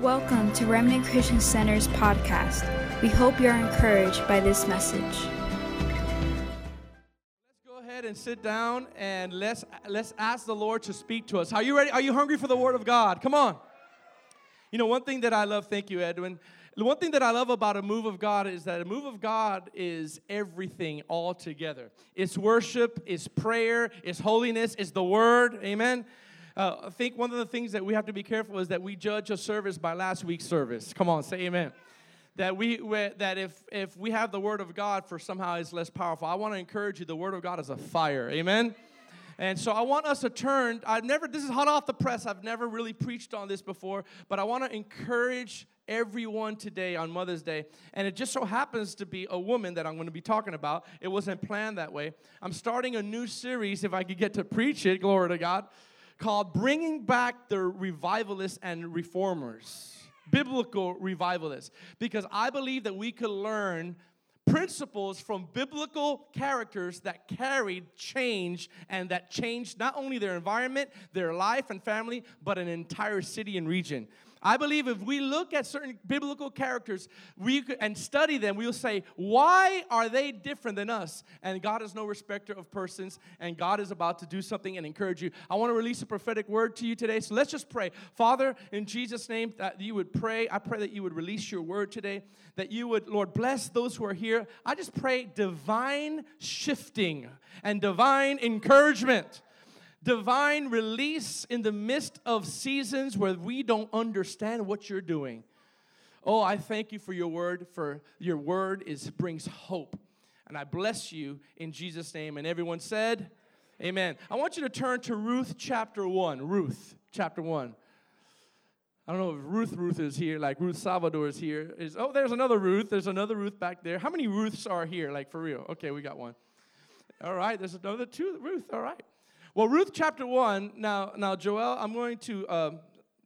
Welcome to Remnant Christian Center's podcast. We hope you're encouraged by this message. Let's go ahead and sit down and let's let's ask the Lord to speak to us. Are you ready? Are you hungry for the word of God? Come on. You know, one thing that I love, thank you, Edwin. One thing that I love about a move of God is that a move of God is everything all together. It's worship, it's prayer, it's holiness, it's the word. Amen. Uh, I think one of the things that we have to be careful is that we judge a service by last week's service. Come on, say amen. That we that if if we have the word of God for somehow is less powerful. I want to encourage you. The word of God is a fire. Amen. And so I want us to turn. I've never, this is hot off the press. I've never really preached on this before, but I want to encourage everyone today on Mother's Day. And it just so happens to be a woman that I'm going to be talking about. It wasn't planned that way. I'm starting a new series, if I could get to preach it, glory to God called Bringing Back the Revivalists and Reformers, biblical revivalists, because I believe that we could learn principles from biblical characters that carried change and that changed not only their environment, their life and family, but an entire city and region. I believe if we look at certain biblical characters we and study them, we'll say, why are they different than us? And God is no respecter of persons, and God is about to do something and encourage you. I want to release a prophetic word to you today. So let's just pray. Father, in Jesus' name, that you would pray. I pray that you would release your word today, that you would, Lord, bless those who are here. I just pray divine shifting and divine encouragement divine release in the midst of seasons where we don't understand what you're doing. Oh, I thank you for your word, for your word is brings hope. And I bless you in Jesus' name. And everyone said, Amen. I want you to turn to Ruth chapter 1. Ruth chapter 1. I don't know if Ruth Ruth is here, like Ruth Salvador is here. Is oh, there's another Ruth. There's another Ruth back there. How many Ruths are here, like for real? Okay, we got one. All right, there's another two Ruth. All right. Well, Ruth chapter 1, now, now Joel, I'm going to, uh,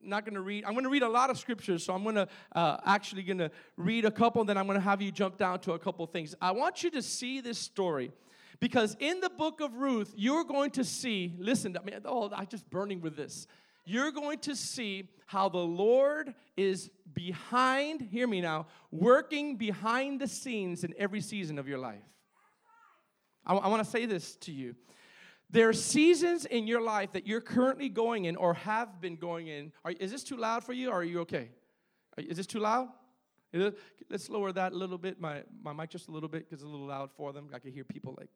not going to read, I'm going to read a lot of scriptures, so I'm going to uh, actually going to read a couple, and then I'm going to have you jump down to a couple things. I want you to see this story because in the book of Ruth, you're going to see, listen, I mean, oh, I'm just burning with this. You're going to see how the Lord is behind, hear me now, working behind the scenes in every season of your life. I, I want to say this to you. There are seasons in your life that you're currently going in or have been going in. Are, is this too loud for you or are you okay? Is this too loud? Let's lower that a little bit, my, my mic just a little bit because it's a little loud for them. I can hear people like,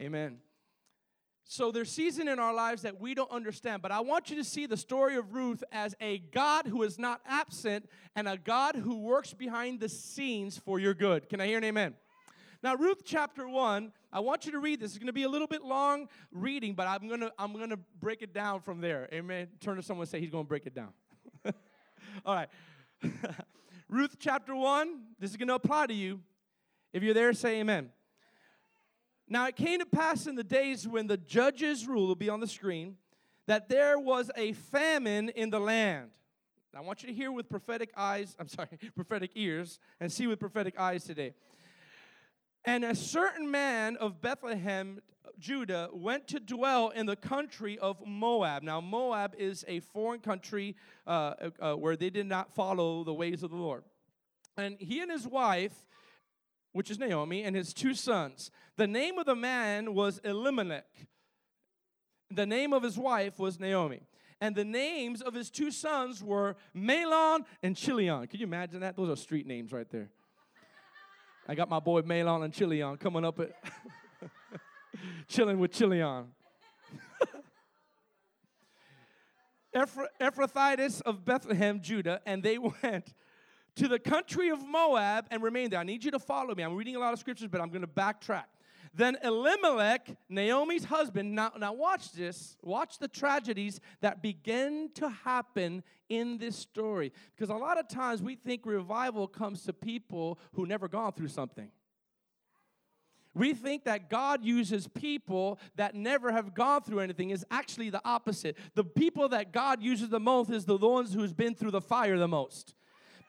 Amen. So there's season in our lives that we don't understand, but I want you to see the story of Ruth as a God who is not absent and a God who works behind the scenes for your good. Can I hear an amen? Now, Ruth chapter 1, I want you to read this. It's going to be a little bit long reading, but I'm going to I'm going to break it down from there. Amen. Turn to someone and say he's going to break it down. All right. Ruth chapter 1, this is going to apply to you. If you're there, say amen. Now, it came to pass in the days when the judges' rule will be on the screen that there was a famine in the land. I want you to hear with prophetic eyes, I'm sorry, prophetic ears, and see with prophetic eyes today. And a certain man of Bethlehem, Judah, went to dwell in the country of Moab. Now, Moab is a foreign country uh, uh, uh, where they did not follow the ways of the Lord. And he and his wife, which is Naomi, and his two sons. The name of the man was Elimelech. The name of his wife was Naomi. And the names of his two sons were Mahlon and Chilion. Can you imagine that? Those are street names right there. I got my boy Mahlon and Chilion coming up at chilling with Chilion. Ephrathites of Bethlehem, Judah, and they went to the country of Moab and remained there. I need you to follow me. I'm reading a lot of scriptures, but I'm going to backtrack. Then Elimelech, Naomi's husband, now, now watch this, watch the tragedies that begin to happen in this story. Because a lot of times we think revival comes to people who never gone through something. We think that God uses people that never have gone through anything is actually the opposite. The people that God uses the most is the ones who's been through the fire the most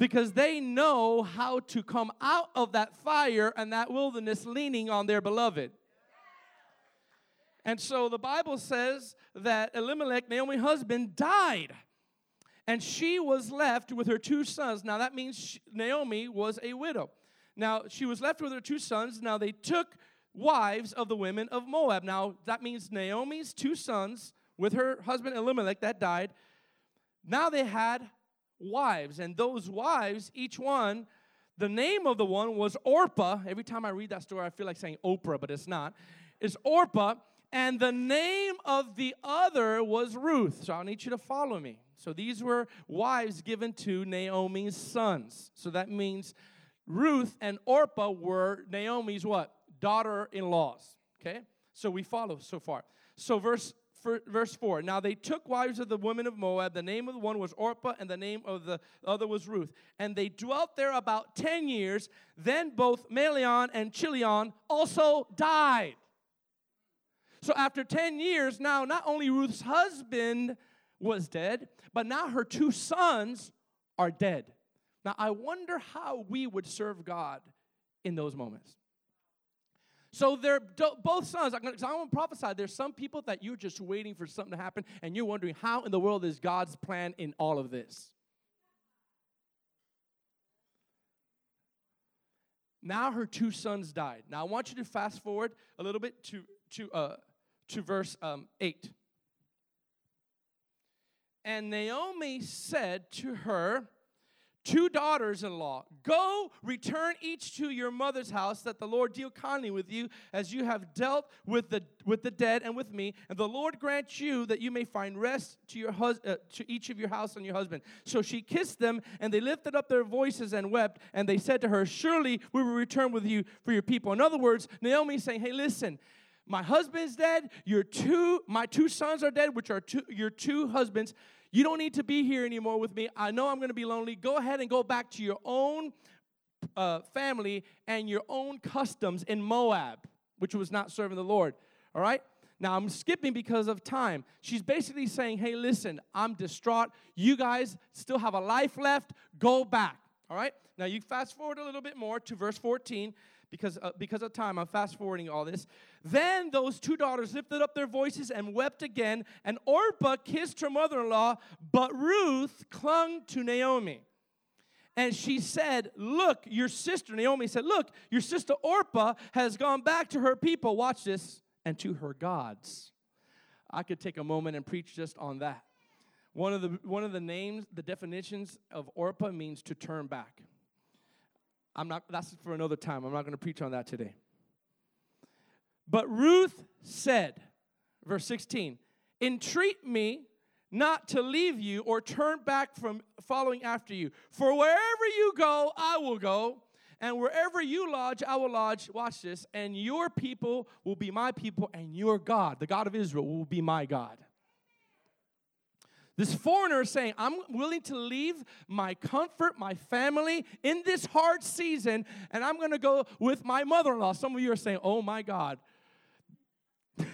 because they know how to come out of that fire and that wilderness leaning on their beloved. And so the Bible says that Elimelech, Naomi's husband, died. And she was left with her two sons. Now that means she, Naomi was a widow. Now she was left with her two sons. Now they took wives of the women of Moab. Now that means Naomi's two sons with her husband Elimelech that died. Now they had wives, and those wives, each one, the name of the one was Orpah. Every time I read that story, I feel like saying Oprah, but it's not. It's Orpah, and the name of the other was Ruth. So I need you to follow me. So these were wives given to Naomi's sons. So that means Ruth and Orpah were Naomi's what? Daughter-in-laws. Okay? So we follow so far. So verse verse 4 Now they took wives of the women of Moab. The name of the one was Orpah, and the name of the other was Ruth. And they dwelt there about 10 years. Then both Mahlon and Chilion also died. So after 10 years, now not only Ruth's husband was dead, but now her two sons are dead. Now I wonder how we would serve God in those moments. So they're both sons. Because I want to prophesy. There's some people that you're just waiting for something to happen, and you're wondering how in the world is God's plan in all of this. Now her two sons died. Now I want you to fast forward a little bit to to uh, to verse um, eight. And Naomi said to her, two daughters in law. Go, return each to your mother's house, that the Lord deal kindly with you as you have dealt with the, with the dead and with me. And the Lord grant you that you may find rest to, your hus- uh, to each of your house and your husband. So she kissed them, and they lifted up their voices and wept. And they said to her, Surely we will return with you for your people. In other words, Naomi saying, Hey, listen. My husband's dead. Your two, my two sons are dead, which are two, your two husbands. You don't need to be here anymore with me. I know I'm going to be lonely. Go ahead and go back to your own uh, family and your own customs in Moab, which was not serving the Lord. All right? Now, I'm skipping because of time. She's basically saying, hey, listen, I'm distraught. You guys still have a life left. Go back. All right? Now, you fast forward a little bit more to verse 14 because, uh, because of time, I'm fast forwarding all this. Then those two daughters lifted up their voices and wept again, and Orpah kissed her mother in law, but Ruth clung to Naomi. And she said, Look, your sister, Naomi said, Look, your sister Orpah has gone back to her people, watch this, and to her gods. I could take a moment and preach just on that. One of the, one of the names, the definitions of Orpah means to turn back. I'm not, that's for another time. I'm not going to preach on that today. But Ruth said, verse 16, entreat me not to leave you or turn back from following after you. For wherever you go, I will go. And wherever you lodge, I will lodge. Watch this. And your people will be my people, and your God, the God of Israel, will be my God. This foreigner is saying, I'm willing to leave my comfort, my family in this hard season, and I'm going to go with my mother in law. Some of you are saying, Oh my God.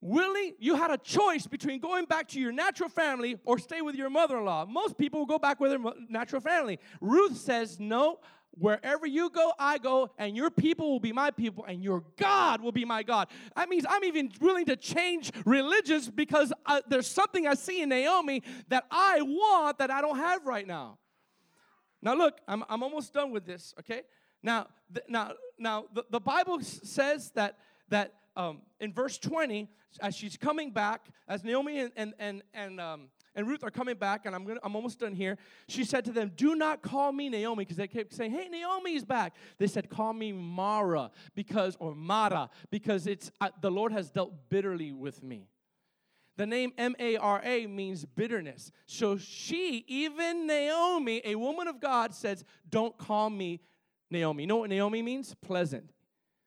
Willie, you had a choice between going back to your natural family or stay with your mother in law. Most people will go back with their natural family. Ruth says, No, Wherever you go, I go, and your people will be my people, and your God will be my God. That means I'm even willing to change religions because I, there's something I see in Naomi that I want that I don't have right now. Now, look, I'm, I'm almost done with this, okay? Now, th- now, now the, the Bible says that, that um, in verse 20, as she's coming back, as Naomi and, and, and, and um, and Ruth are coming back, and I'm, gonna, I'm almost done here. She said to them, Do not call me Naomi, because they kept saying, Hey, Naomi's back. They said, Call me Mara, because, or Mara, because it's, uh, the Lord has dealt bitterly with me. The name M A R A means bitterness. So she, even Naomi, a woman of God, says, Don't call me Naomi. You know what Naomi means? Pleasant.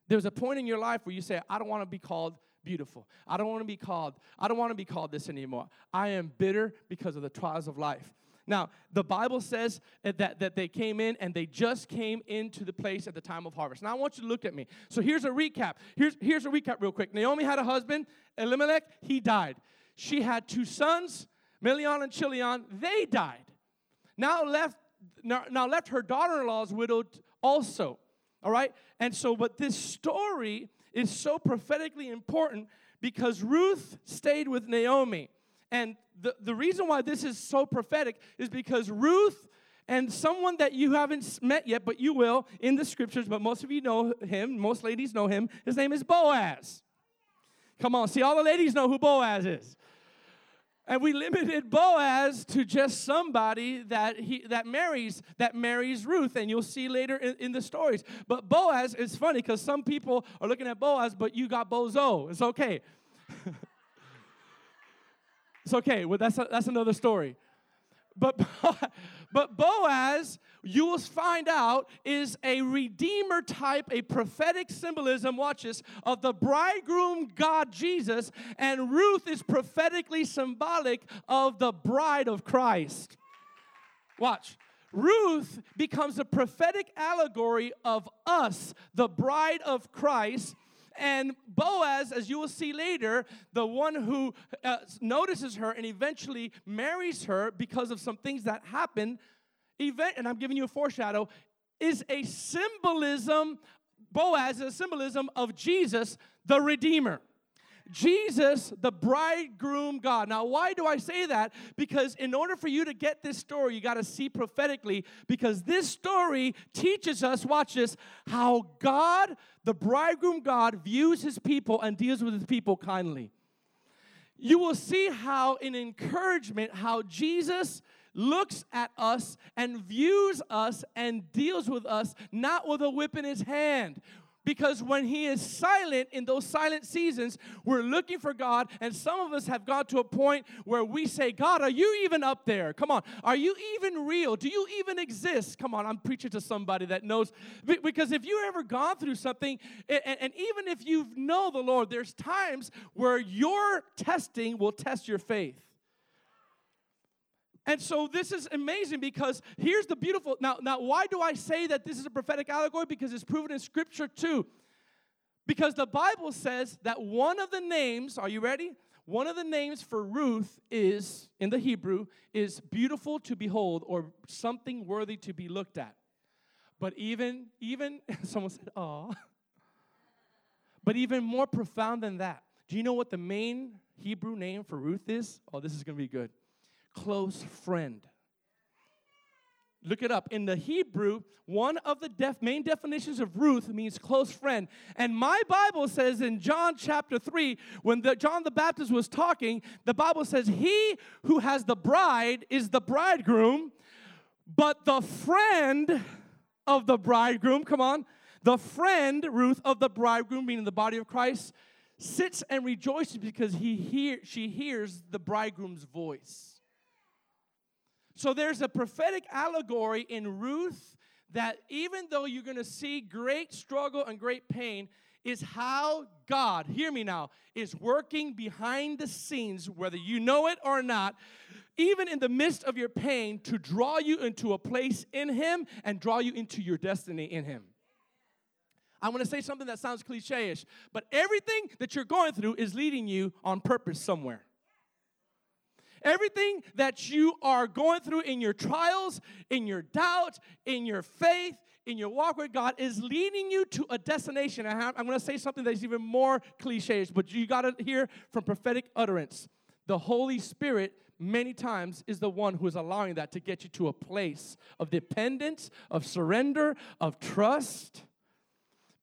There's a point in your life where you say, I don't want to be called beautiful. I don't want to be called, I don't want to be called this anymore. I am bitter because of the trials of life. Now, the Bible says that, that they came in and they just came into the place at the time of harvest. Now, I want you to look at me. So, here's a recap. Here's, here's a recap, real quick. Naomi had a husband, Elimelech, he died. She had two sons, Mahlon and Chilion, they died. Now left, now, now left her daughter in law's widowed also. All right? And so, but this story is so prophetically important because Ruth stayed with Naomi. And the, the reason why this is so prophetic is because Ruth and someone that you haven't met yet, but you will in the scriptures, but most of you know him, most ladies know him. His name is Boaz. Come on, see, all the ladies know who Boaz is. And we limited Boaz to just somebody that he that marries that marries Ruth, and you'll see later in, in the stories. But Boaz is funny because some people are looking at Boaz, but you got Bozo. It's okay. it's okay. Well, that's a, that's another story. But but Boaz, you will find out, is a redeemer type, a prophetic symbolism, watch this, of the bridegroom God Jesus, and Ruth is prophetically symbolic of the bride of Christ. Watch. Ruth becomes a prophetic allegory of us, the bride of Christ, and Boaz, as you will see later, the one who uh, notices her and eventually marries her because of some things that happen, event, and I'm giving you a foreshadow, is a symbolism, Boaz is a symbolism of Jesus, the Redeemer. Jesus, the bridegroom God. Now, why do I say that? Because in order for you to get this story, you got to see prophetically, because this story teaches us, watch this, how God, the bridegroom God, views his people and deals with his people kindly. You will see how, in encouragement, how Jesus looks at us and views us and deals with us not with a whip in his hand. Because when he is silent in those silent seasons, we're looking for God, and some of us have got to a point where we say, God, are you even up there? Come on. Are you even real? Do you even exist? Come on, I'm preaching to somebody that knows. Because if you've ever gone through something, and, even if you know the Lord, there's times where your testing will test your faith. And so this is amazing because here's the beautiful now now why do I say that this is a prophetic allegory because it's proven in scripture too. Because the Bible says that one of the names, are you ready? One of the names for Ruth is in the Hebrew is beautiful to behold or something worthy to be looked at. But even even someone said, "Oh." But even more profound than that. Do you know what the main Hebrew name for Ruth is? Oh, this is going to be good close friend. Look it up. In the Hebrew, one of the def- main definitions of Ruth means close friend. And my Bible says in John chapter 3, when the, John the Baptist was talking, the Bible says, He who has the bride is the bridegroom, but the friend of the bridegroom, come on, the friend, Ruth, of the bridegroom, meaning the body of Christ, sits and rejoices because he hear, she hears the bridegroom's voice. So there's a prophetic allegory in Ruth that even though you're going to see great struggle and great pain, is how God, hear me now, is working behind the scenes, whether you know it or not, even in the midst of your pain, to draw you into a place in Him and draw you into your destiny in Him. I'm gonna say something that sounds cliche ish, but everything that you're going through is leading you on purpose somewhere. Everything that you are going through in your trials, in your doubt, in your faith, in your walk with God is leading you to a destination. I'm going to say something that's even more cliches, but you got to hear from prophetic utterance. The Holy Spirit, many times, is the one who is allowing that to get you to a place of dependence, of surrender, of trust.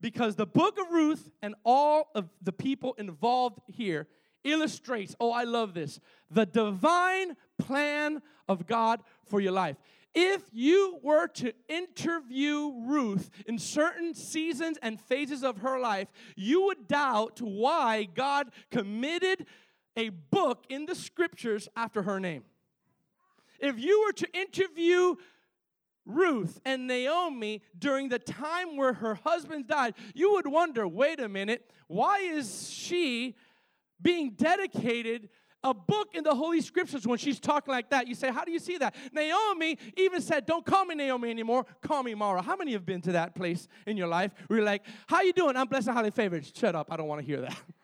Because the book of Ruth and all of the people involved here illustrates, oh, I love this, the divine plan of God for your life. If you were to interview Ruth in certain seasons and phases of her life, you would doubt why God committed a book in the scriptures after her name. If you were to interview Ruth and Naomi during the time where her husband died, you would wonder wait a minute, why is she being dedicated a book in the Holy Scriptures when she's talking like that. You say, How do you see that? Naomi even said, Don't call me Naomi anymore, call me Mara. How many have been to that place in your life where you're like, How you doing? I'm blessed and highly favored. Shut up, I don't want to hear that.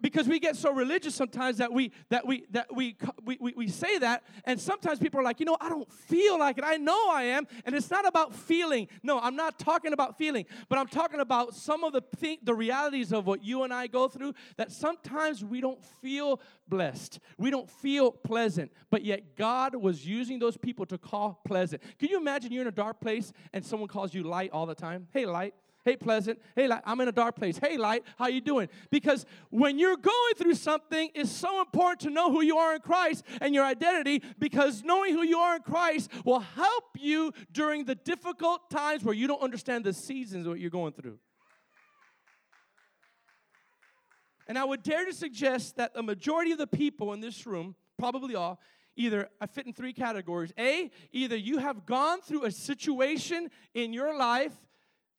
because we get so religious sometimes that we that we that we, we we we say that and sometimes people are like you know i don't feel like it. I know i am. And it's not about feeling. No i'm not talking about feeling but i'm talking about some of the th- the realities of what you and i go through that sometimes we don't feel blessed. We don't feel pleasant but yet god was using those people to call pleasant. Can you imagine you're in a dark place and someone calls you light all the time? Hey light Hey, Pleasant. Hey, Light. I'm in a dark place. Hey, Light. How you doing? Because when you're going through something, it's so important to know who you are in Christ and your identity because knowing who you are in Christ will help you during the difficult times where you don't understand the seasons what you're going through. And I would dare to suggest that the majority of the people in this room, probably all, either I fit in three categories. A, either you have gone through a situation in your life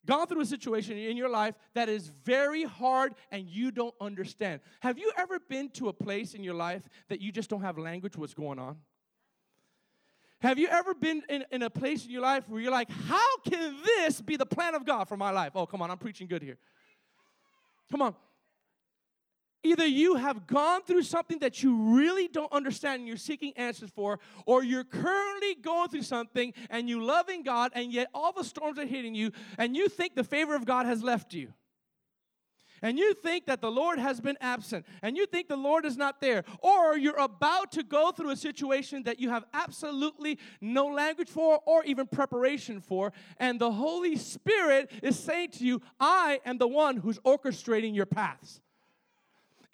gone through a situation in your life that is very hard and you don't understand. Have you ever been to a place in your life that you just don't have language what's going on? Have you ever been in, in a place in your life where you're like, how can this be the plan of God for my life? Oh, come on, I'm preaching good here. Come on. Either you have gone through something that you really don't understand and you're seeking answers for, or you're currently going through something and you loving God and yet all the storms are hitting you and you think the favor of God has left you. And you think that the Lord has been absent and you think the Lord is not there, or you're about to go through a situation that you have absolutely no language for or even preparation for, and the Holy Spirit is saying to you, I am the one who's orchestrating your paths.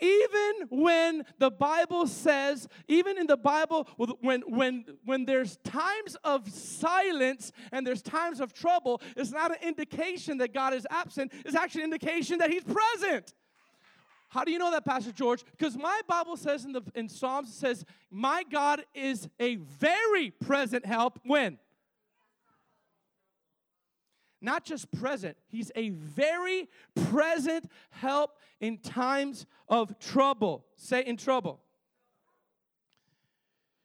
Even when the Bible says, even in the Bible, when, when, when there's times of silence and there's times of trouble, it's not an indication that God is absent, it's actually an indication that He's present. How do you know that, Pastor George? Because my Bible says in the in Psalms, it says, My God is a very present help when? Not just present, He's a very present help in times of trouble. Say, in trouble.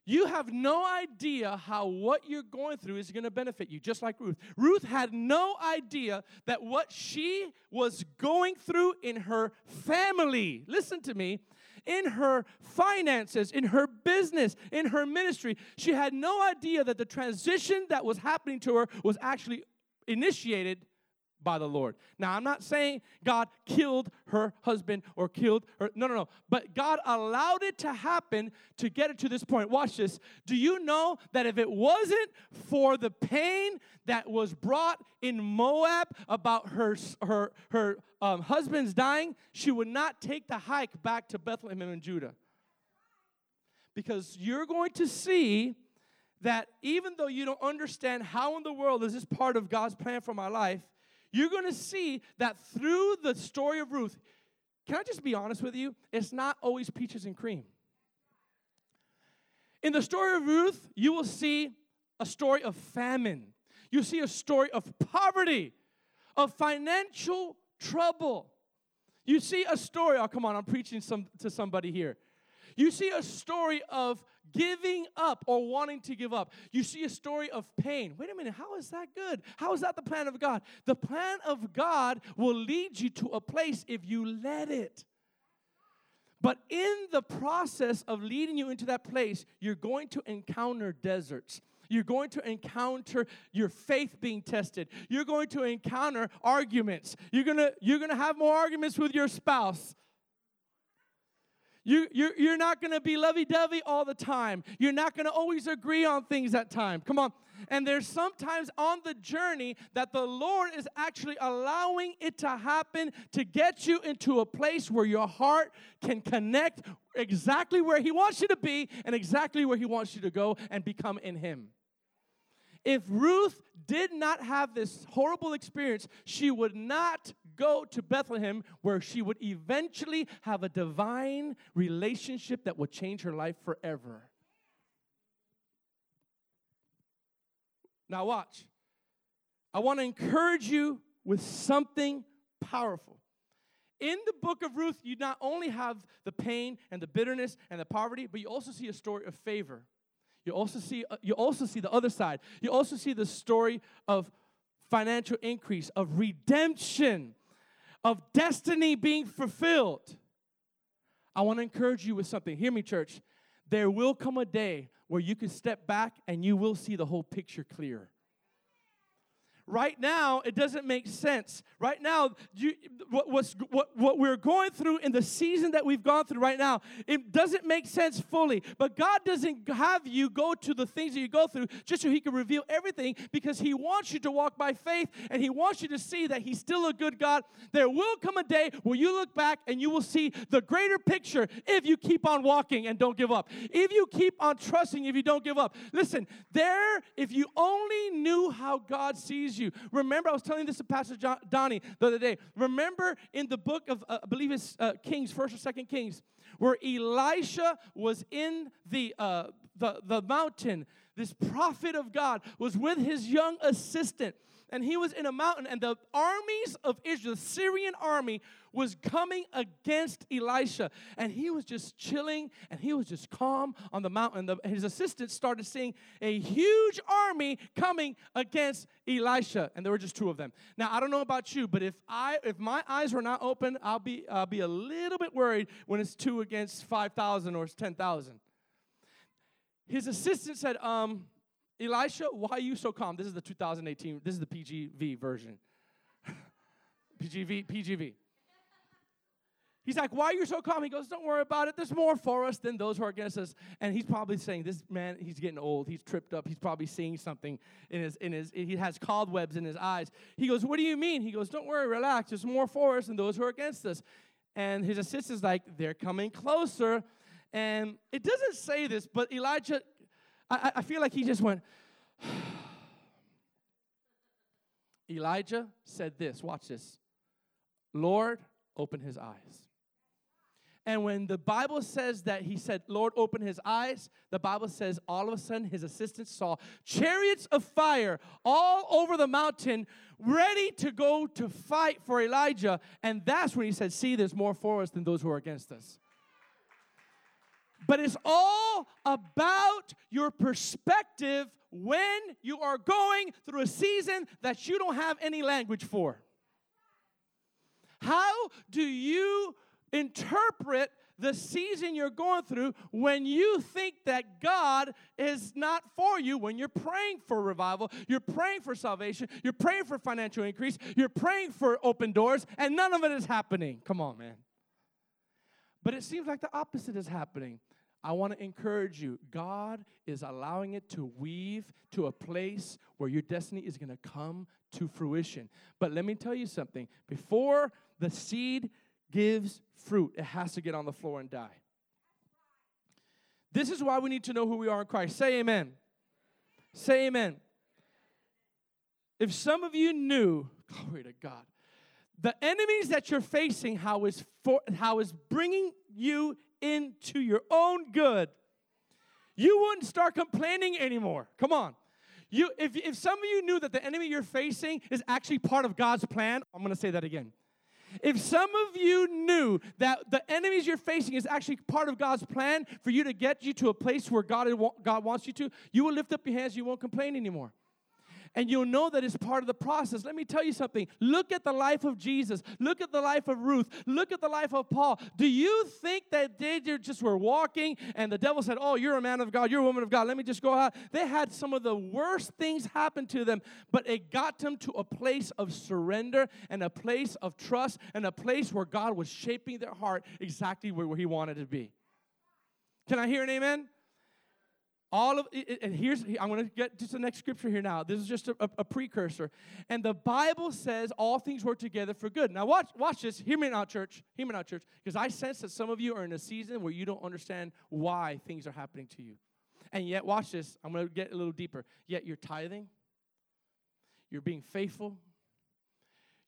You have no idea how what you're going through is going to benefit you, just like Ruth. Ruth had no idea that what she was going through in her family, listen to me, in her finances, in her business, in her ministry, she had no idea that the transition that was happening to her was actually initiated by the Lord. Now, I'm not saying God killed her husband or killed her. No, no, no. But God allowed it to happen to get it to this point. Watch this. Do you know that if it wasn't for the pain that was brought in Moab about her, her, her um, husband's dying, she would not take the hike back to Bethlehem in Judah? Because you're going to see that even though you don't understand how in the world is this part of God's plan for my life, you're going to see that through the story of Ruth, can I just be honest with you? It's not always peaches and cream. In the story of Ruth, you will see a story of famine. You see a story of poverty, of financial trouble. You see a story, oh, come on, I'm preaching some, to somebody here. You see a story of giving up or wanting to give up. You see a story of pain. Wait a minute, how is that good? How is that the plan of God? The plan of God will lead you to a place if you let it. But in the process of leading you into that place, you're going to encounter deserts. You're going to encounter your faith being tested. You're going to encounter arguments. You're going to, you're going to have more arguments with your spouse. You, you're, you're not going to be lovey dovey all the time. You're not going to always agree on things at time. Come on. And there's sometimes on the journey that the Lord is actually allowing it to happen to get you into a place where your heart can connect exactly where He wants you to be and exactly where He wants you to go and become in Him. If Ruth did not have this horrible experience, she would not go to Bethlehem where she would eventually have a divine relationship that would change her life forever. Now, watch. I want to encourage you with something powerful. In the book of Ruth, you not only have the pain and the bitterness and the poverty, but you also see a story of favor. You also see uh, you also see the other side. You also see the story of financial increase, of redemption, of destiny being fulfilled. I want to encourage you with something. Hear me, church. There will come a day where you can step back and you will see the whole picture clear. Right now, it doesn't make sense. Right now, you, what, what, what we're going through in the season that we've gone through right now, it doesn't make sense fully. But God doesn't have you go to the things that you go through just so He can reveal everything because He wants you to walk by faith and He wants you to see that He's still a good God. There will come a day where you look back and you will see the greater picture if you keep on walking and don't give up. If you keep on trusting, if you don't give up. Listen, there, if you only knew how God sees you. Remember, I was telling this to Pastor John, Donnie the other day. Remember in the book of, uh, I believe it's uh, Kings, First or Second Kings, where Elisha was in the, uh, the, the mountain. This prophet of God was with his young assistant and he was in a mountain, and the armies of Israel, the Syrian army, was coming against Elisha. And he was just chilling and he was just calm on the mountain. The, his assistant started seeing a huge army coming against Elisha, and there were just two of them. Now, I don't know about you, but if I if my eyes were not open, I'll be I'll be a little bit worried when it's two against 5,000 or 10,000. His assistant said, um, Elisha, why are you so calm? This is the 2018, this is the PGV version. PGV, PGV. He's like, Why are you so calm? He goes, Don't worry about it. There's more for us than those who are against us. And he's probably saying, This man, he's getting old. He's tripped up. He's probably seeing something in his, in his, he has cobwebs in his eyes. He goes, What do you mean? He goes, Don't worry, relax. There's more for us than those who are against us. And his assistant's like, They're coming closer. And it doesn't say this, but Elijah I, I feel like he just went. Elijah said this watch this Lord, open his eyes. And when the Bible says that he said, Lord, open his eyes, the Bible says all of a sudden his assistants saw chariots of fire all over the mountain, ready to go to fight for Elijah. And that's when he said, See, there's more for us than those who are against us. But it's all about your perspective when you are going through a season that you don't have any language for. How do you interpret the season you're going through when you think that God is not for you, when you're praying for revival, you're praying for salvation, you're praying for financial increase, you're praying for open doors, and none of it is happening. Come on, man. But it seems like the opposite is happening. I want to encourage you. God is allowing it to weave to a place where your destiny is going to come to fruition. But let me tell you something before the seed gives fruit, it has to get on the floor and die. This is why we need to know who we are in Christ. Say amen. Say amen. If some of you knew, glory to God, the enemies that you're facing, how is for, how is bringing you into your own good, you wouldn't start complaining anymore. Come on. You, if, if some of you knew that the enemy you're facing is actually part of God's plan, I'm going to say that again. If some of you knew that the enemies you're facing is actually part of God's plan for you to get you to a place where God, God wants you to, you will lift up your hands, you won't complain anymore and you'll know that it's part of the process. Let me tell you something. Look at the life of Jesus. Look at the life of Ruth. Look at the life of Paul. Do you think that they just were walking and the devil said, Oh, you're a man of God, you're a woman of God, let me just go out? They had some of the worst things happen to them, but it got them to a place of surrender and a place of trust and a place where God was shaping their heart exactly where He wanted to be. Can I hear an amen? All of it, and here's I'm going to get to the next scripture here now. This is just a, a, a, precursor, and the Bible says all things work together for good. Now watch, watch this. Hear me now, church. Hear me now, church, because I sense that some of you are in a season where you don't understand why things are happening to you, and yet watch this. I'm going to get a little deeper. Yet you're tithing, you're being faithful,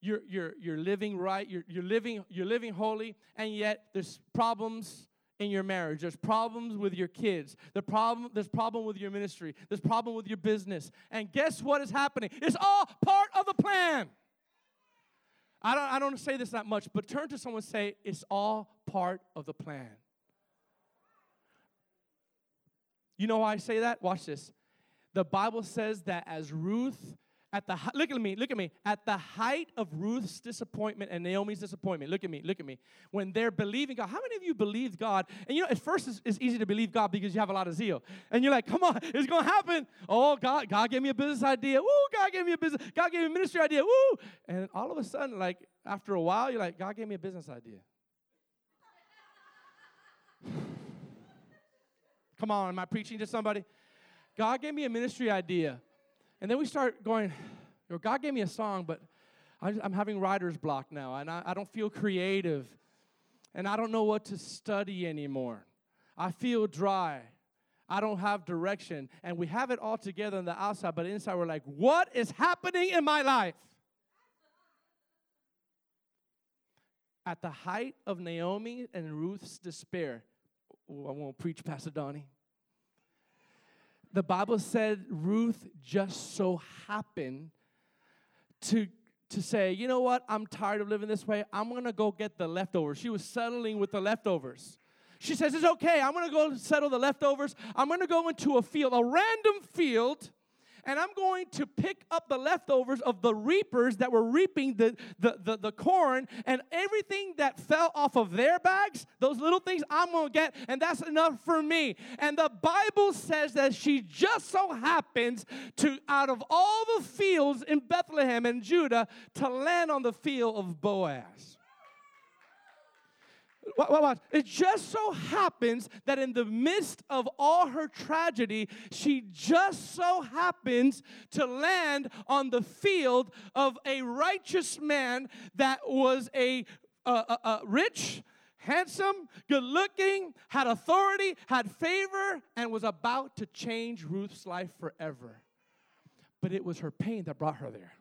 you're you're you're living right, you're you're living you're living holy, and yet there's problems in your marriage. There's problems with your kids. The problem, there's problem with your ministry. There's problem with your business. And guess what is happening? It's all part of the plan. I don't, I don't say this that much, but turn to someone and say, it's all part of the plan. You know why I say that? Watch this. The Bible says that as Ruth At the look at me, look at me. At the height of Ruth's disappointment and Naomi's disappointment, look at me, look at me. When they're believing God, how many of you believed God? And you know, at first it's, it's easy to believe God because you have a lot of zeal, and you're like, "Come on, it's gonna happen." Oh, God, God gave me a business idea. Woo, God gave me a business. God gave me a ministry idea. Woo, and all of a sudden, like after a while, you're like, "God gave me a business idea." Come on, am I preaching to somebody? God gave me a ministry idea. And then we start going, God gave me a song, but I'm having writer's block now, and I, don't feel creative, and I don't know what to study anymore. I feel dry. I don't have direction. And we have it all together on the outside, but inside we're like, what is happening in my life? At the height of Naomi and Ruth's despair, I won't preach, Pastor Donnie the Bible said Ruth just so happened to to say, you know what, I'm tired of living this way. I'm gonna go get the leftovers. She was settling with the leftovers. She says, It's okay, I'm gonna go settle the leftovers. I'm gonna go into a field, a random field, and I'm going to pick up the leftovers of the reapers that were reaping the, the, the, the, corn, and everything that fell off of their bags, those little things, I'm going to get, and that's enough for me. And the Bible says that she just so happens to, out of all the fields in Bethlehem and Judah, to land on the field of Boaz. It just so happens that in the midst of all her tragedy, she just so happens to land on the field of a righteous man that was a, a, a, a rich, handsome, good looking, had authority, had favor, and was about to change Ruth's life forever. But it was her pain that brought her there.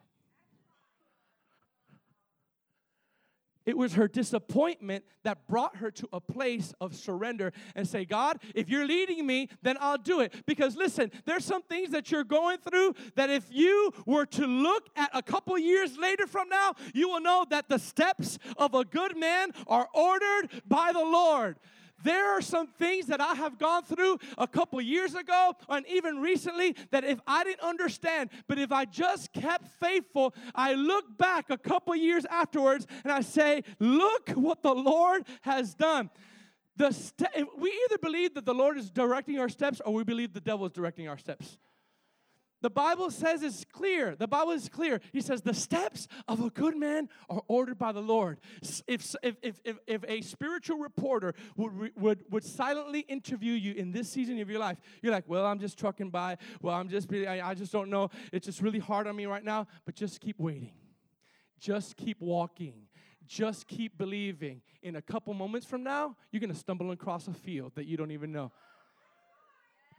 It was her disappointment that brought her to a place of surrender and say, God, if you're leading me, then I'll do it. Because listen, there's some things that you're going through that if you were to look at a couple years later from now, you will know that the steps of a good man are ordered by the Lord. There are some things that I have gone through a couple years ago and even recently that if I didn't understand, but if I just kept faithful, I look back a couple years afterwards and I say, Look what the Lord has done. The we either believe that the Lord is directing our steps or we believe the devil is directing our steps. The Bible says it's clear. The Bible is clear. He says the steps of a good man are ordered by the Lord. If, if, if, if, a spiritual reporter would, would, would silently interview you in this season of your life, you're like, well, I'm just trucking by. Well, I'm just, I, I just don't know. It's just really hard on me right now. But just keep waiting. Just keep walking. Just keep believing. In a couple moments from now, you're to stumble across a field that you don't even know.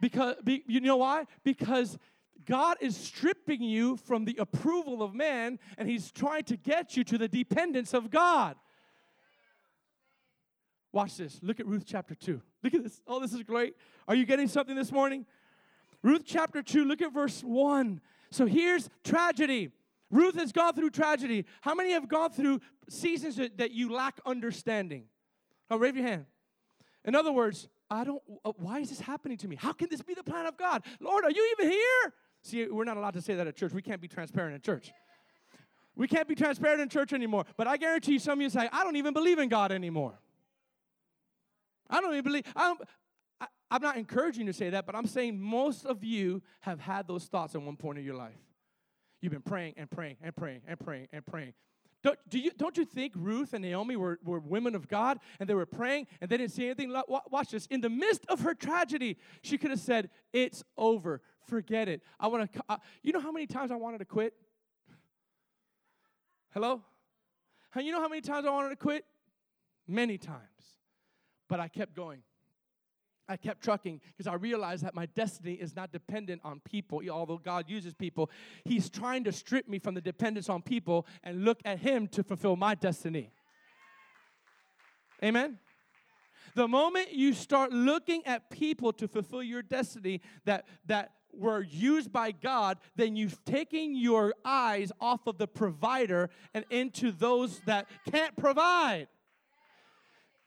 Because, be, you know why? Because God is stripping you from the approval of man and he's trying to get you to the dependence of God. Watch this. Look at Ruth chapter 2. Look at this. Oh, this is great. Are you getting something this morning? Ruth chapter 2, look at verse 1. So here's tragedy. Ruth has gone through tragedy. How many have gone through seasons that you lack understanding? Oh, raise your hand. In other words, I don't, uh, why is this happening to me? How can this be the plan of God? Lord, are you even here? See, we're not allowed to say that at church. We can't be transparent in church. We can't be transparent in church anymore. But I guarantee you, some of you say, I don't even believe in God anymore. I don't even believe. I don't, I, I'm not encouraging you to say that, but I'm saying most of you have had those thoughts at one point in your life. You've been praying and praying and praying and praying and praying. Don't, do you, don't you think Ruth and Naomi were, were women of God and they were praying and they didn't see anything? Watch this. In the midst of her tragedy, she could have said, It's over. Forget it. I want to, uh, you know how many times I wanted to quit? Hello? You know how many times I wanted to quit? Many times. But I kept going. I kept trucking because I realized that my destiny is not dependent on people, although God uses people. He's trying to strip me from the dependence on people and look at Him to fulfill my destiny. Amen? The moment you start looking at people to fulfill your destiny that, that were used by God, then you've taken your eyes off of the provider and into those that can't provide.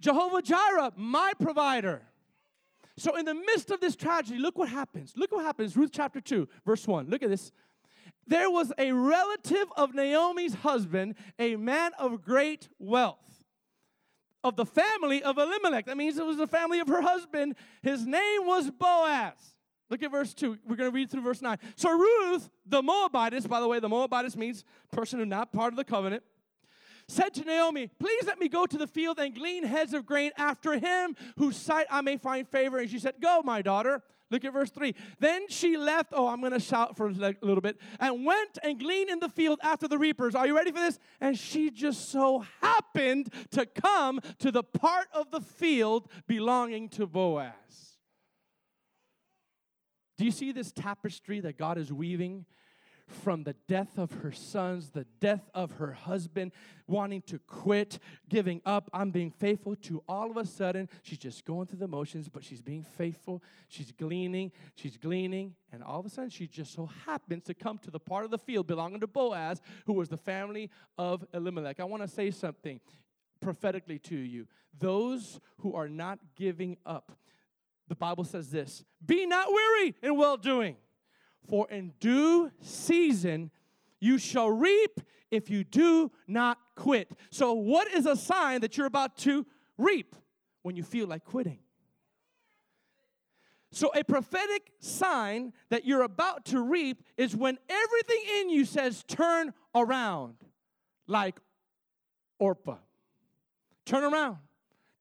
Jehovah Jireh, my provider. So, in the midst of this tragedy, look what happens. Look what happens. Ruth chapter 2, verse 1. Look at this. there was a relative of Naomi's husband, a man of great wealth. Of the family of Elimelech. That means it was the family of her husband. His name was Boaz. Look at verse 2. We're going to read through verse 9. So Ruth, the Moabitess, by the way, the Moabitess means person who's not part of the covenant, said to Naomi, Please let me go to the field and glean heads of grain after him whose sight I may find favor. And she said, Go, my daughter. Look at verse 3. Then she left, oh, I'm going to shout for a little bit, and went and gleaned in the field after the reapers. Are you ready for this? And she just so happened to come to the part of the field belonging to Boaz. Do you see this tapestry that God is weaving? From the death of her sons, the death of her husband, wanting to quit, giving up. I'm being faithful to all of a sudden. She's just going through the motions, but she's being faithful. She's gleaning, she's gleaning, and all of a sudden she just so happens to come to the part of the field belonging to Boaz, who was the family of Elimelech. I want to say something prophetically to you. Those who are not giving up, the Bible says this be not weary in well doing. For in due season you shall reap if you do not quit. So, what is a sign that you're about to reap? When you feel like quitting. So, a prophetic sign that you're about to reap is when everything in you says, turn around, like Orpah. Turn around.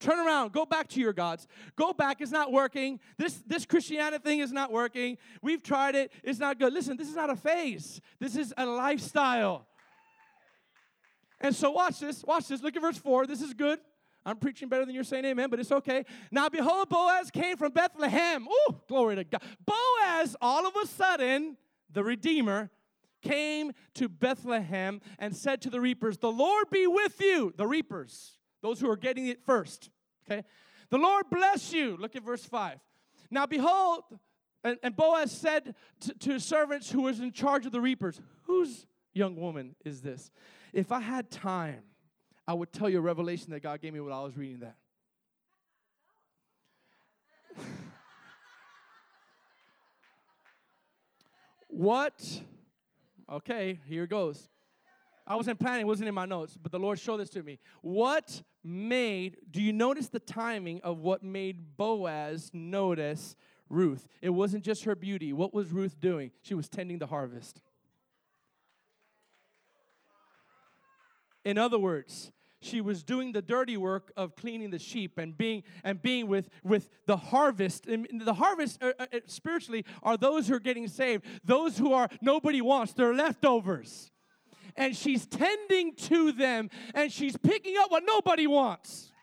Turn around. Go back to your gods. Go back. It's not working. This, this Christianity thing is not working. We've tried it. It's not good. Listen, this is not a phase, this is a lifestyle. And so, watch this. Watch this. Look at verse 4. This is good. I'm preaching better than you're saying amen, but it's okay. Now, behold, Boaz came from Bethlehem. Ooh, glory to God. Boaz, all of a sudden, the Redeemer, came to Bethlehem and said to the reapers, The Lord be with you, the reapers, those who are getting it first. Okay? The Lord bless you. Look at verse 5. Now behold, and, and Boaz said to, to his servants who was in charge of the reapers, Whose young woman is this? If I had time, I would tell you a revelation that God gave me while I was reading that. what? Okay, here goes. I wasn't planning, it wasn't in my notes, but the Lord showed this to me. What made, do you notice the timing of what made Boaz notice Ruth? It wasn't just her beauty. What was Ruth doing? She was tending the harvest. In other words, she was doing the dirty work of cleaning the sheep and being and being with with the harvest and the harvest uh, uh, spiritually are those who are getting saved those who are nobody wants they're leftovers and she's tending to them and she's picking up what nobody wants.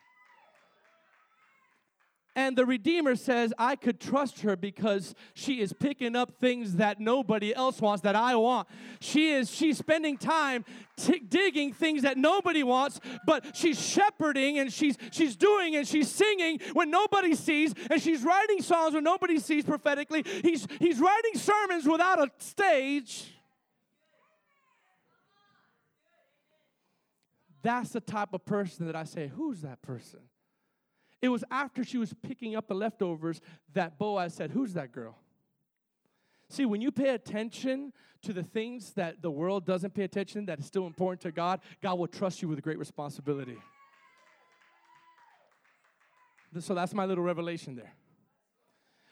And the Redeemer says, I could trust her because she is picking up things that nobody else wants that I want. She is she's spending time t- digging things that nobody wants, but she's shepherding and she's she's doing and she's singing when nobody sees, and she's writing songs when nobody sees prophetically. He's he's writing sermons without a stage. That's the type of person that I say, Who's that person? It was after she was picking up the leftovers that Boaz said, Who's that girl? See, when you pay attention to the things that the world doesn't pay attention, that is still important to God, God will trust you with a great responsibility. So that's my little revelation there.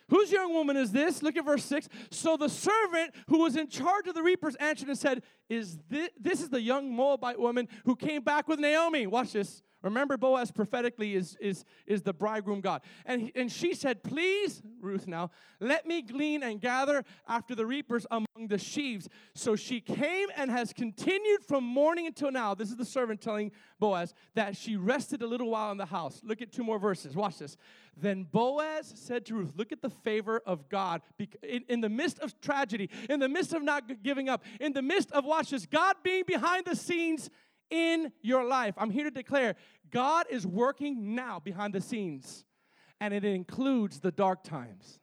Whose young woman is this? Look at verse 6. So the servant who was in charge of the reapers answered and said, Is this, this is the young Moabite woman who came back with Naomi. Watch this. Remember, Boaz prophetically is, is, is the bridegroom God. And, and she said, Please, Ruth now, let me glean and gather after the reapers among the sheaves. So she came and has continued from morning until now. This is the servant telling Boaz that she rested a little while in the house. Look at two more verses. Watch this. Then Boaz said to Ruth, Look at the favor of God in, in the midst of tragedy, in the midst of not giving up, in the midst of, watch this, God being behind the scenes in your life. I'm here to declare God is working now behind the scenes, and it includes the dark times.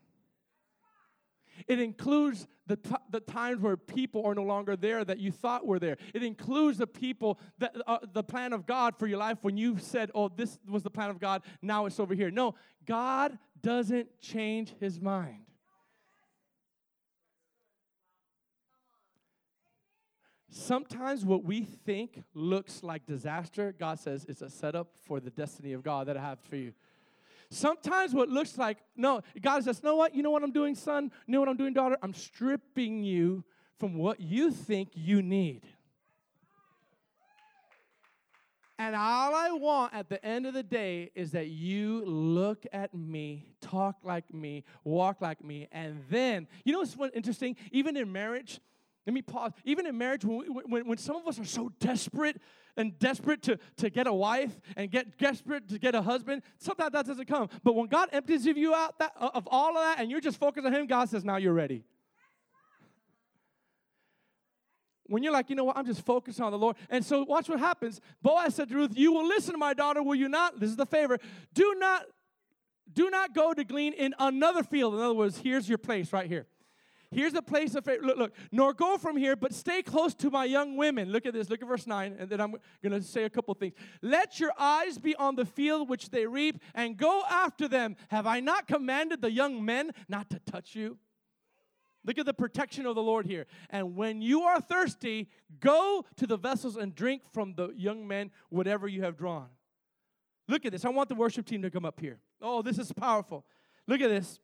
It includes the, t- the times where people are no longer there that you thought were there. It includes the people, that, uh, the plan of God for your life when you said, oh, this was the plan of God, now it's over here. No, God doesn't change his mind. Sometimes what we think looks like disaster, God says it's a setup for the destiny of God that I have for you. Sometimes what looks like, no, God says, know what? You know what I'm doing, son? You know what I'm doing, daughter? I'm stripping you from what you think you need. And all I want at the end of the day is that you look at me, talk like me, walk like me, and then, you know what's interesting? Even in marriage, let me pause. Even in marriage, when, when, when some of us are so desperate and desperate to, to get a wife and get desperate to get a husband, sometimes that doesn't come. But when God empties you out that, of all of that and you're just focused on Him, God says, now you're ready. When you're like, you know what, I'm just focused on the Lord. And so watch what happens. Boaz said to Ruth, You will listen, to my daughter, will you not? This is the favor. Do not, do not go to glean in another field. In other words, here's your place right here. Here's a place of favor. Look, look, nor go from here, but stay close to my young women. Look at this. Look at verse 9, and then I'm going to say a couple things. Let your eyes be on the field which they reap, and go after them. Have I not commanded the young men not to touch you? Look at the protection of the Lord here. And when you are thirsty, go to the vessels and drink from the young men whatever you have drawn. Look at this. I want the worship team to come up here. Oh, this is powerful. Look at this.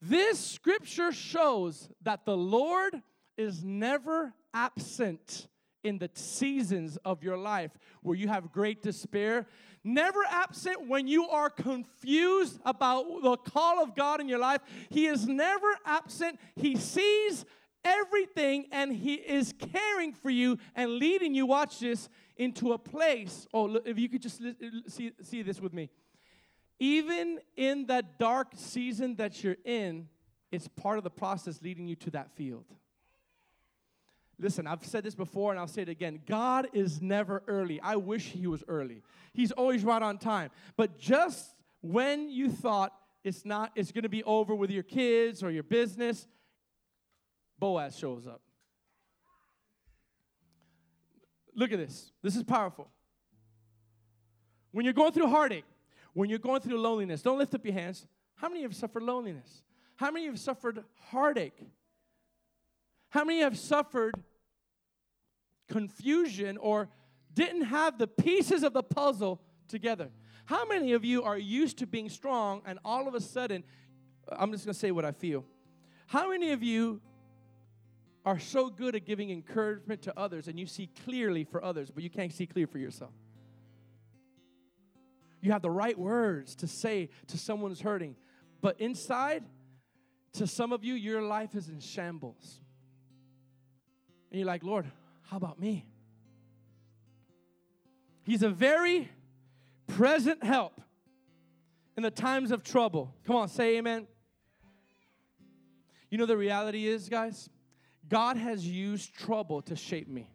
This scripture shows that the Lord is never absent in the seasons of your life where you have great despair never absent when you are confused about the call of God in your life. He is never absent. He sees everything and He is caring for you and leading you, watch this, into a place. Oh, if you could just see, see this with me. Even in that dark season that you're in, it's part of the process leading you to that field. Listen, I've said this before and I'll say it again. God is never early. I wish He was early. He's always right on time. But just when you thought it's not, it's to be over with your kids or your business, Boaz shows up. Look at this. This is powerful. When you're going through heartache, when you're going through loneliness, don't lift up your hands. How many have suffered loneliness? How many have suffered heartache? How many have suffered confusion or didn't have the pieces of the puzzle together. How many of you are used to being strong and all of a sudden, I'm just gonna say what I feel. How many of you are so good at giving encouragement to others and you see clearly for others, but you can't see clear for yourself? You have the right words to say to someone who's hurting, but inside, to some of you, your life is in shambles. And you're like, Lord, how about me? He's a very present help in the times of trouble. Come on, say amen. You know, the reality is, guys, God has used trouble to shape me.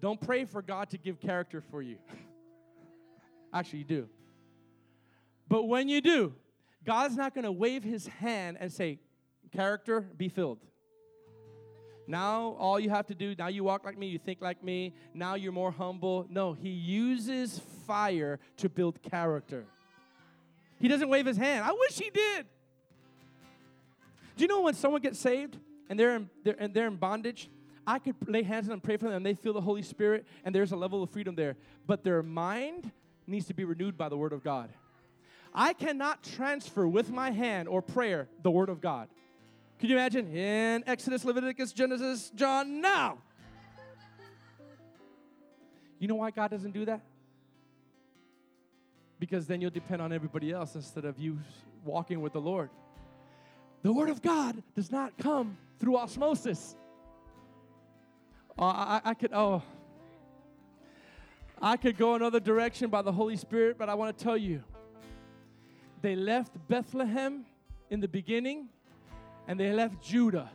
Don't pray for God to give character for you. Actually, you do. But when you do, God's not going to wave his hand and say, Character, be filled. Now, all you have to do, now you walk like me, you think like me, now you're more humble. No, he uses fire to build character. He doesn't wave his hand. I wish he did. Do you know when someone gets saved and they're in, they're, and they're in bondage? I could lay hands on them and pray for them and they feel the Holy Spirit and there's a level of freedom there. But their mind needs to be renewed by the Word of God. I cannot transfer with my hand or prayer the Word of God. Can you imagine? In Exodus, Leviticus, Genesis, John, now. You know why God doesn't do that? Because then you'll depend on everybody else instead of you walking with the Lord. The Word of God does not come through osmosis. Uh, I, I could, oh, I could go another direction by the Holy Spirit, but I want to tell you, they left Bethlehem in the beginning and they left Judah,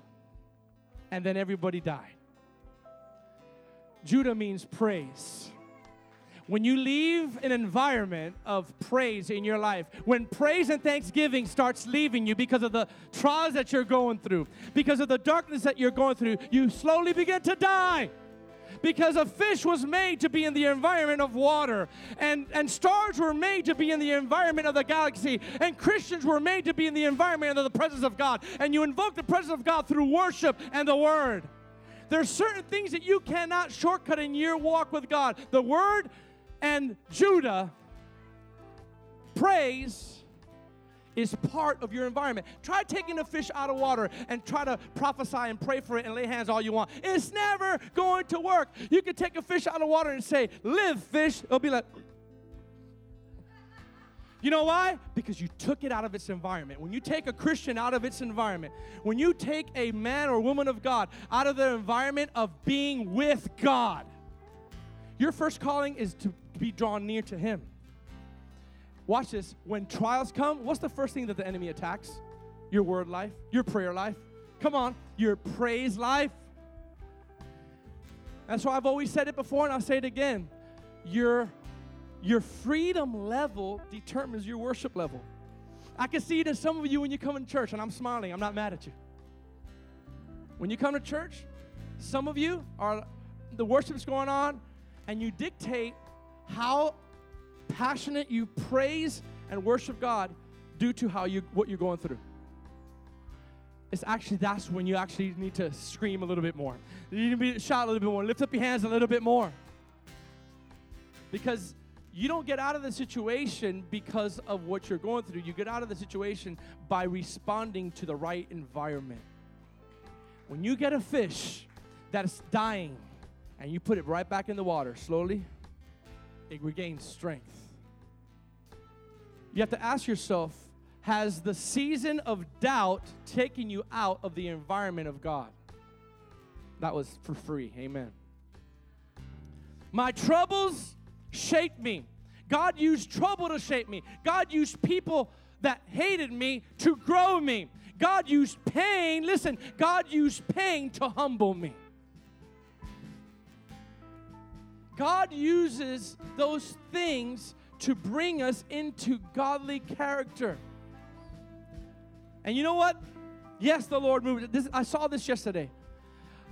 and then everybody died. Judah means praise. When you leave an environment of praise in your life, when praise and thanksgiving starts leaving you because of the trials that you're going through, because of the darkness that you're going through, you slowly begin to die. Because a fish was made to be in the environment of water, and, and stars were made to be in the environment of the galaxy, and Christians were made to be in the environment of the presence of God. And you invoke the presence of God through worship and the Word. There's certain things that you cannot shortcut in your walk with God. The Word and Judah, praise is part of your environment. Try taking a fish out of water and try to prophesy and pray for it and lay hands all you want. It's never going to work. You can take a fish out of water and say, Live, fish. It'll be like, you know why? Because you took it out of its environment. When you take a Christian out of its environment, when you take a man or woman of God out of their environment of being with God, your first calling is to be drawn near to Him. Watch this. When trials come, what's the first thing that the enemy attacks? Your word life, your prayer life. Come on, your praise life. That's why I've always said it before and I'll say it again. Your, your freedom level determines your worship level. I can see it in some of you when you come in church, and I'm smiling. I'm not mad at you. When you come to church, some of you are the worship's going on, and you dictate how passionate you praise and worship God due to how you what you're going through. It's actually that's when you actually need to scream a little bit more. You need to be, shout a little bit more. Lift up your hands a little bit more. Because you don't get out of the situation because of what you're going through. You get out of the situation by responding to the right environment. When you get a fish that's dying and you put it right back in the water slowly, it regains strength. You have to ask yourself has the season of doubt taken you out of the environment of God? That was for free. Amen. My troubles shaped me. God used trouble to shape me. God used people that hated me to grow me. God used pain, listen, God used pain to humble me. God uses those things to bring us into godly character. And you know what? Yes, the Lord moved. This, I saw this yesterday.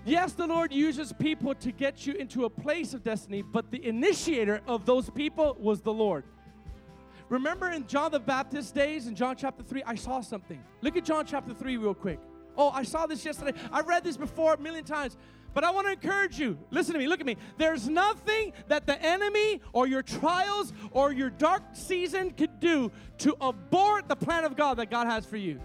Yes, the Lord uses people to get you into a place of destiny, but the initiator of those people was the Lord. Remember in John the Baptist days, in John chapter 3, I saw something. Look at John chapter 3 real quick. Oh, I saw this yesterday. I read this before a million times. But I want to encourage you. Listen to me. Look at me. There's nothing that the enemy or your trials or your dark season could do to abort the plan of God that God has for you.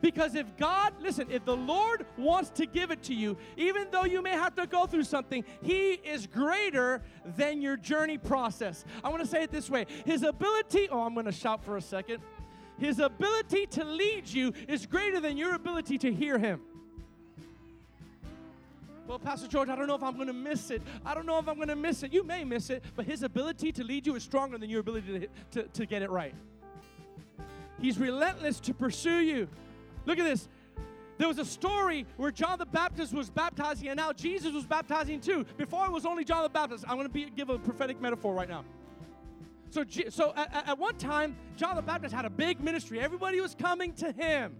Because if God, listen, if the Lord wants to give it to you, even though you may have to go through something, He is greater than your journey process. I want to say it this way His ability, oh, I'm going to shout for a second. His ability to lead you is greater than your ability to hear Him. Well, Pastor George, I don't know if I'm going to miss it. I don't know if I'm going to miss it. You may miss it, but his ability to lead you is stronger than your ability to, to, to get it right. He's relentless to pursue you. Look at this. There was a story where John the Baptist was baptizing, and now Jesus was baptizing too. Before it was only John the Baptist. I'm going to give a prophetic metaphor right now. So, so at, at one time, John the Baptist had a big ministry. Everybody was coming to him.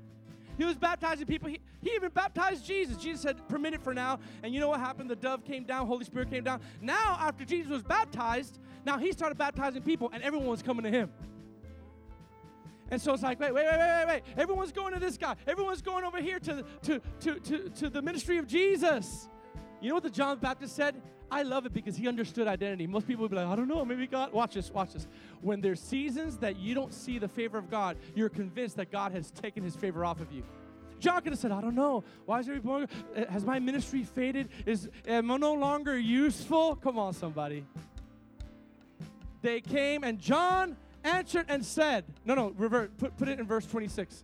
He was baptizing people. He, he even baptized Jesus. Jesus said, permit it for now. And you know what happened? The dove came down, Holy Spirit came down. Now, after Jesus was baptized, now he started baptizing people, and everyone was coming to him. And so it's like, wait, wait, wait, wait, wait, wait. Everyone's going to this guy. Everyone's going over here to, to, to, to, to the ministry of Jesus. You know what the John Baptist said? I love it because he understood identity. Most people would be like, I don't know, maybe God. Watch this, watch this. When there's seasons that you don't see the favor of God, you're convinced that God has taken his favor off of you. John could have said, I don't know. Why is everybody, uh, has my ministry faded? Is, am I no longer useful? Come on, somebody. They came and John answered and said, no, no, revert, put, put it in verse 26.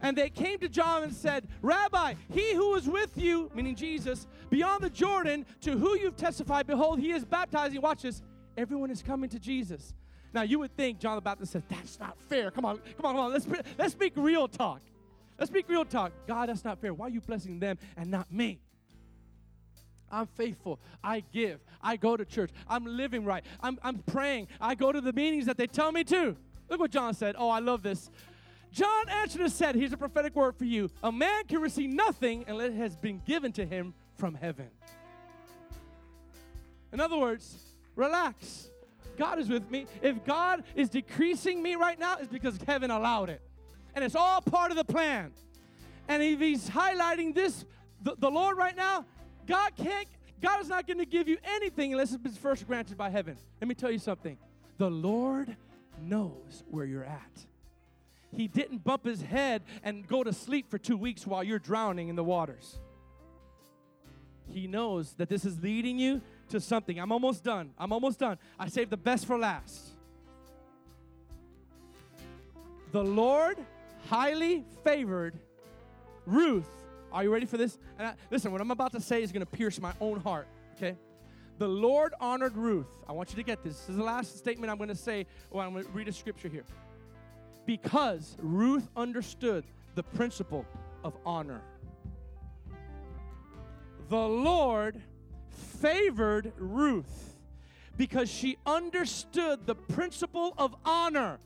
And they came to John and said, Rabbi, he who is with you, meaning Jesus, beyond the Jordan, to who you've testified, behold, he is baptizing. Watch this. Everyone is coming to Jesus. Now you would think John the Baptist said, That's not fair. Come on, come on, come on. Let's, let's speak real talk. Let's speak real talk. God, that's not fair. Why are you blessing them and not me? I'm faithful. I give. I go to church. I'm living right. I'm, I'm praying. I go to the meetings that they tell me to. Look what John said. Oh, I love this. John and said, Here's a prophetic word for you. A man can receive nothing unless it has been given to him from heaven. In other words, relax. God is with me. If God is decreasing me right now, it's because heaven allowed it. And it's all part of the plan. And if He's highlighting this, the, the Lord right now, God can't, God is not going to give you anything unless it's first granted by heaven. Let me tell you something. The Lord knows where you're at. He didn't bump his head and go to sleep for two weeks while you're drowning in the waters. He knows that this is leading you to something. I'm almost done. I'm almost done. I saved the best for last. The Lord highly favored Ruth. Are you ready for this? And I, listen, what I'm about to say is going to pierce my own heart, okay? The Lord honored Ruth. I want you to get this. This is the last statement I'm going to say. Well, I'm going to read a scripture here. Because Ruth understood the principle of honor the Lord favored Ruth because she understood the principle of honor.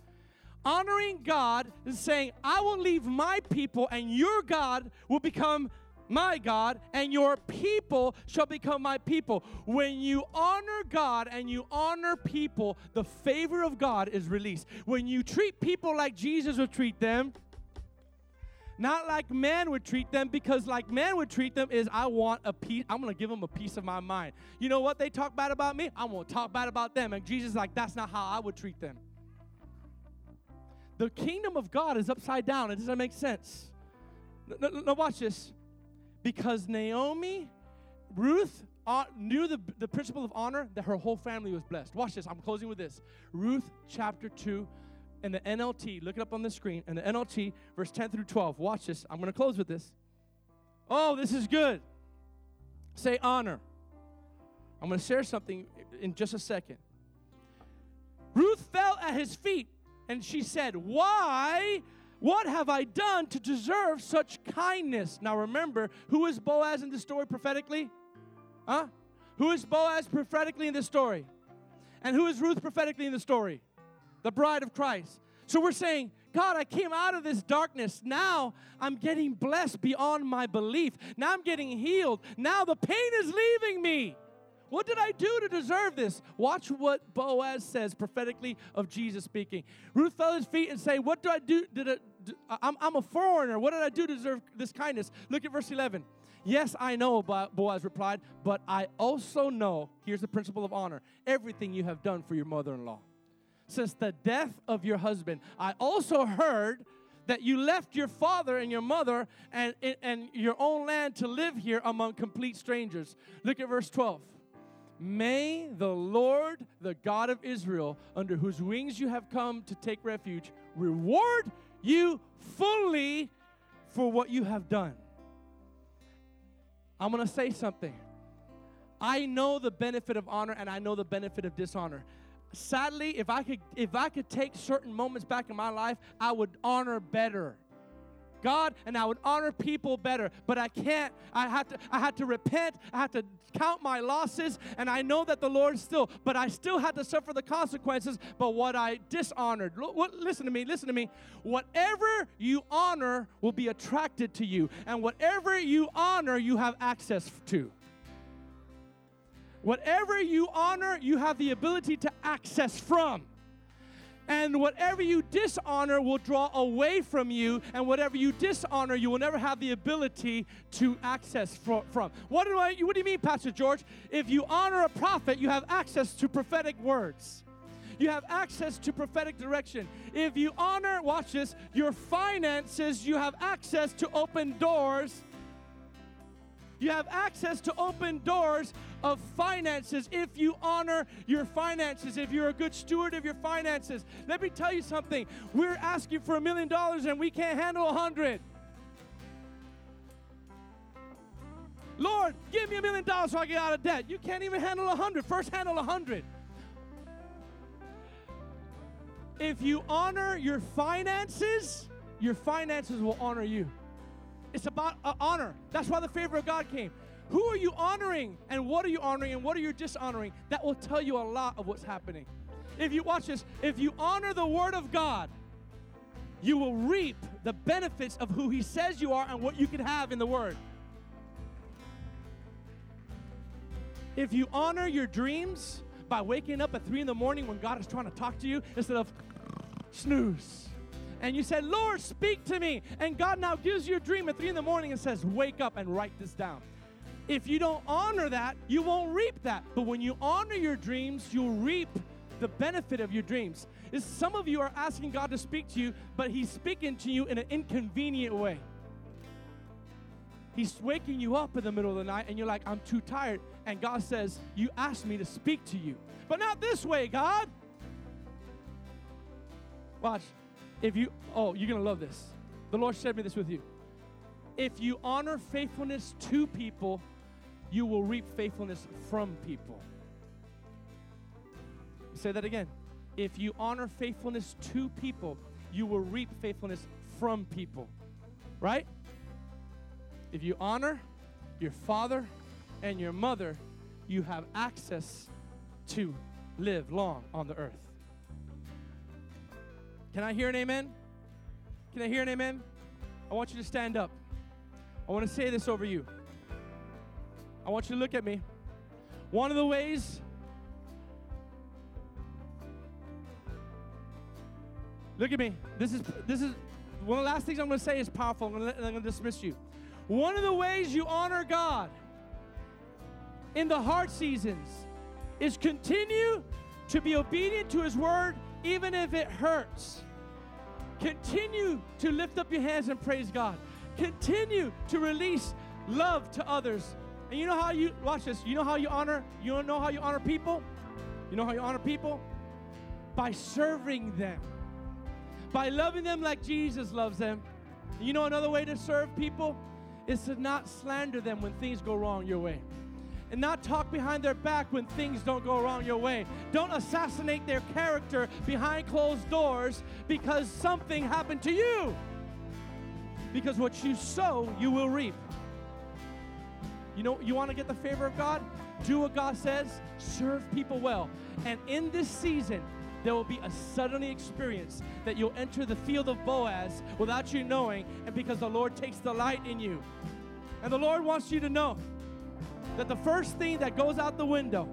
Honoring God is saying, I will leave my people, and your God will become my God, and your people shall become my people. When you honor God and you honor people, the favor of God is released. When you treat people like Jesus would treat them, not like man would treat them, because like man would treat them is I want a piece, I'm gonna give them a piece of my mind. You know what they talk bad about me? I'm gonna talk bad about them. And Jesus like, that's not how I would treat them. The kingdom of God is upside down. It doesn't make sense. now no, no watch this. Because Naomi, Ruth uh, knew the, the principle of honor, that her whole family was blessed. Watch this. I'm closing with this. Ruth chapter 2, in the NLT, look it up on the screen, in the NLT, verse 10 through 12. Watch this. I'm going to close with this. Oh, this is good. Say honor. I'm going to share something in just a second. Ruth fell at his feet and she said, Why? What have I done to deserve such kindness? Now remember, who is Boaz in the story prophetically? Huh? Who is Boaz prophetically in the story? And who is Ruth prophetically in the story? the bride of Christ. So we're saying, God, I came out of this darkness. Now I'm getting blessed beyond my belief. Now I'm getting healed. Now the pain is leaving me. What did I do to deserve this? Watch what Boaz says prophetically of Jesus speaking. Ruth fell at his feet and say, "What do I do? Did I, I'm, I'm a foreigner. What did I do to deserve this kindness?" Look at verse 11. Yes, I know, Boaz replied, but I also know. Here's the principle of honor: everything you have done for your mother-in-law since the death of your husband. I also heard that you left your father and your mother and, and your own land to live here among complete strangers. Look at verse 12. May the Lord, the God of Israel, under whose wings you have come to take refuge, reward you fully for what you have done. I'm going to say something. I know the benefit of honor and I know the benefit of dishonor sadly, if I could if I could take certain moments back in my life, I would honor better. God and I would honor people better, but I can't. I had to I had to repent. I had to count my losses and I know that the Lord still, but I still had to suffer the consequences but what I dishonored. What, listen to me, listen to me. Whatever you honor will be attracted to you and whatever you honor you have access to. Whatever you honor, you have the ability to access from. And whatever you dishonor will draw away from you, and whatever you dishonor, you will never have the ability to access from. What do, I, what do you mean, Pastor George? If you honor a prophet, you have access to prophetic words. You have access to prophetic direction. If you honor, watch this, your finances, you have access to open doors you have access to open doors of finances if you honor your finances, if you're a good steward of your finances. Let me tell you something. We're asking for a million dollars and we can't handle a hundred. Lord, give me a million dollars so I get out of debt. You can't even handle a hundred. First, handle a hundred. If you honor your finances, your finances will honor you. It's about uh, honor. That's why the favor of God came. Who are you honoring and what are you honoring and what are you dishonoring? That will tell you a lot of what's happening. If you watch this, if you honor the word of God, you will reap the benefits of who he says you are and what you can have in the word. If you honor your dreams by waking up at three in the morning when God is trying to talk to you instead of snooze. And you said, Lord, speak to me. And God now gives you a dream at three in the morning and says, Wake up and write this down. If you don't honor that, you won't reap that. But when you honor your dreams, you'll reap the benefit of your dreams. Is some of you are asking God to speak to you, but He's speaking to you in an inconvenient way. He's waking you up in the middle of the night, and you're like, I'm too tired. And God says, You asked me to speak to you, but not this way, God. Watch. If you, oh, you're going to love this. The Lord shared me this with you. If you honor faithfulness to people, you will reap faithfulness from people. Say that again. If you honor faithfulness to people, you will reap faithfulness from people. Right? If you honor your father and your mother, you have access to live long on the earth. Can I hear an amen? Can I hear an amen? I want you to stand up. I want to say this over you. I want you to look at me. One of the ways Look at me. This is this is one of the last things I'm going to say is powerful. I'm going to, I'm going to dismiss you. One of the ways you honor God in the hard seasons is continue to be obedient to His word, even if it hurts. Continue to lift up your hands and praise God. Continue to release love to others. And you know how you watch this? You know how you honor? You know how you honor people? You know how you honor people? By serving them. By loving them like Jesus loves them. You know another way to serve people is to not slander them when things go wrong your way and not talk behind their back when things don't go wrong your way. Don't assassinate their character behind closed doors because something happened to you. Because what you sow, you will reap. You know, you want to get the favor of God? Do what God says, serve people well. And in this season, there will be a suddenly experience that you'll enter the field of Boaz without you knowing, and because the Lord takes delight in you. And the Lord wants you to know that the first thing that goes out the window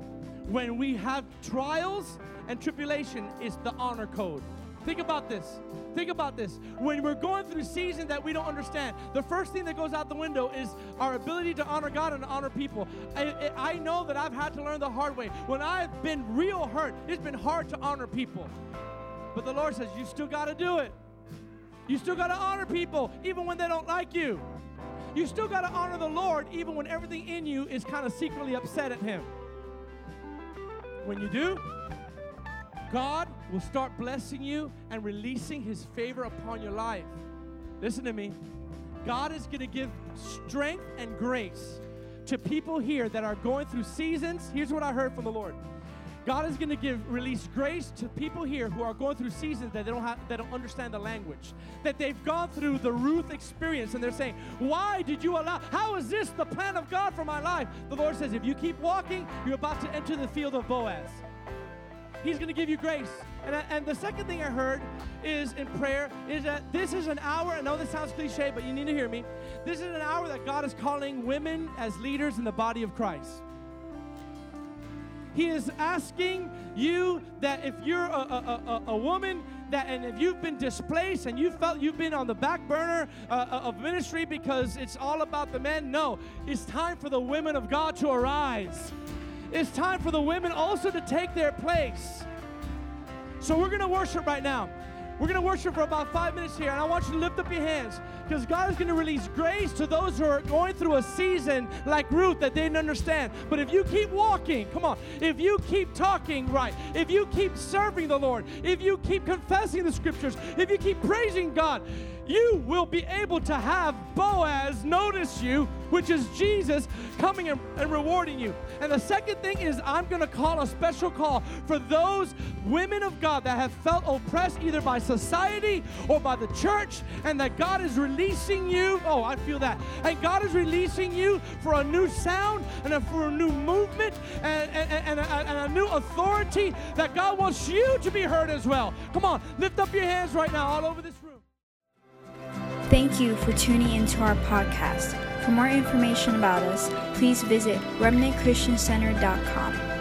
when we have trials and tribulation is the honor code. Think about this. Think about this. When we're going through seasons that we don't understand, the first thing that goes out the window is our ability to honor God and honor people. I, I know that I've had to learn the hard way. When I've been real hurt, it's been hard to honor people. But the Lord says, You still got to do it. You still got to honor people, even when they don't like you. You still got to honor the Lord even when everything in you is kind of secretly upset at Him. When you do, God will start blessing you and releasing His favor upon your life. Listen to me. God is going to give strength and grace to people here that are going through seasons. Here's what I heard from the Lord God is going to give release grace to people here who are going through seasons that they don't have, that don't understand the language, that they've gone through the Ruth experience, and they're saying, "Why did you allow? How is this the plan of God for my life?" The Lord says, "If you keep walking, you're about to enter the field of Boaz." He's going to give you grace. And, and the second thing I heard is in prayer is that this is an hour. I know this sounds cliche, but you need to hear me. This is an hour that God is calling women as leaders in the body of Christ. He is asking you that if you're a, a, a, a woman that and if you've been displaced and you felt you've been on the back burner uh, uh, of ministry because it's all about the men, no, it's time for the women of God to arise. It's time for the women also to take their place. So we're going to worship right now. We're going to worship for about five minutes here, and I want you to lift up your hands because God is going to release grace to those who are going through a season like Ruth that they didn't understand. But if you keep walking, come on, if you keep talking right, if you keep serving the Lord, if you keep confessing the scriptures, if you keep praising God, you will be able to have Boaz notice you, which is Jesus coming and, and rewarding you. And the second thing is, I'm going to call a special call for those women of God that have felt oppressed either by society or by the church, and that God is releasing you. Oh, I feel that. And God is releasing you for a new sound and for a new movement and, and, and, a, and a new authority that God wants you to be heard as well. Come on, lift up your hands right now all over this. Thank you for tuning into our podcast. For more information about us, please visit remnantchristiancenter.com.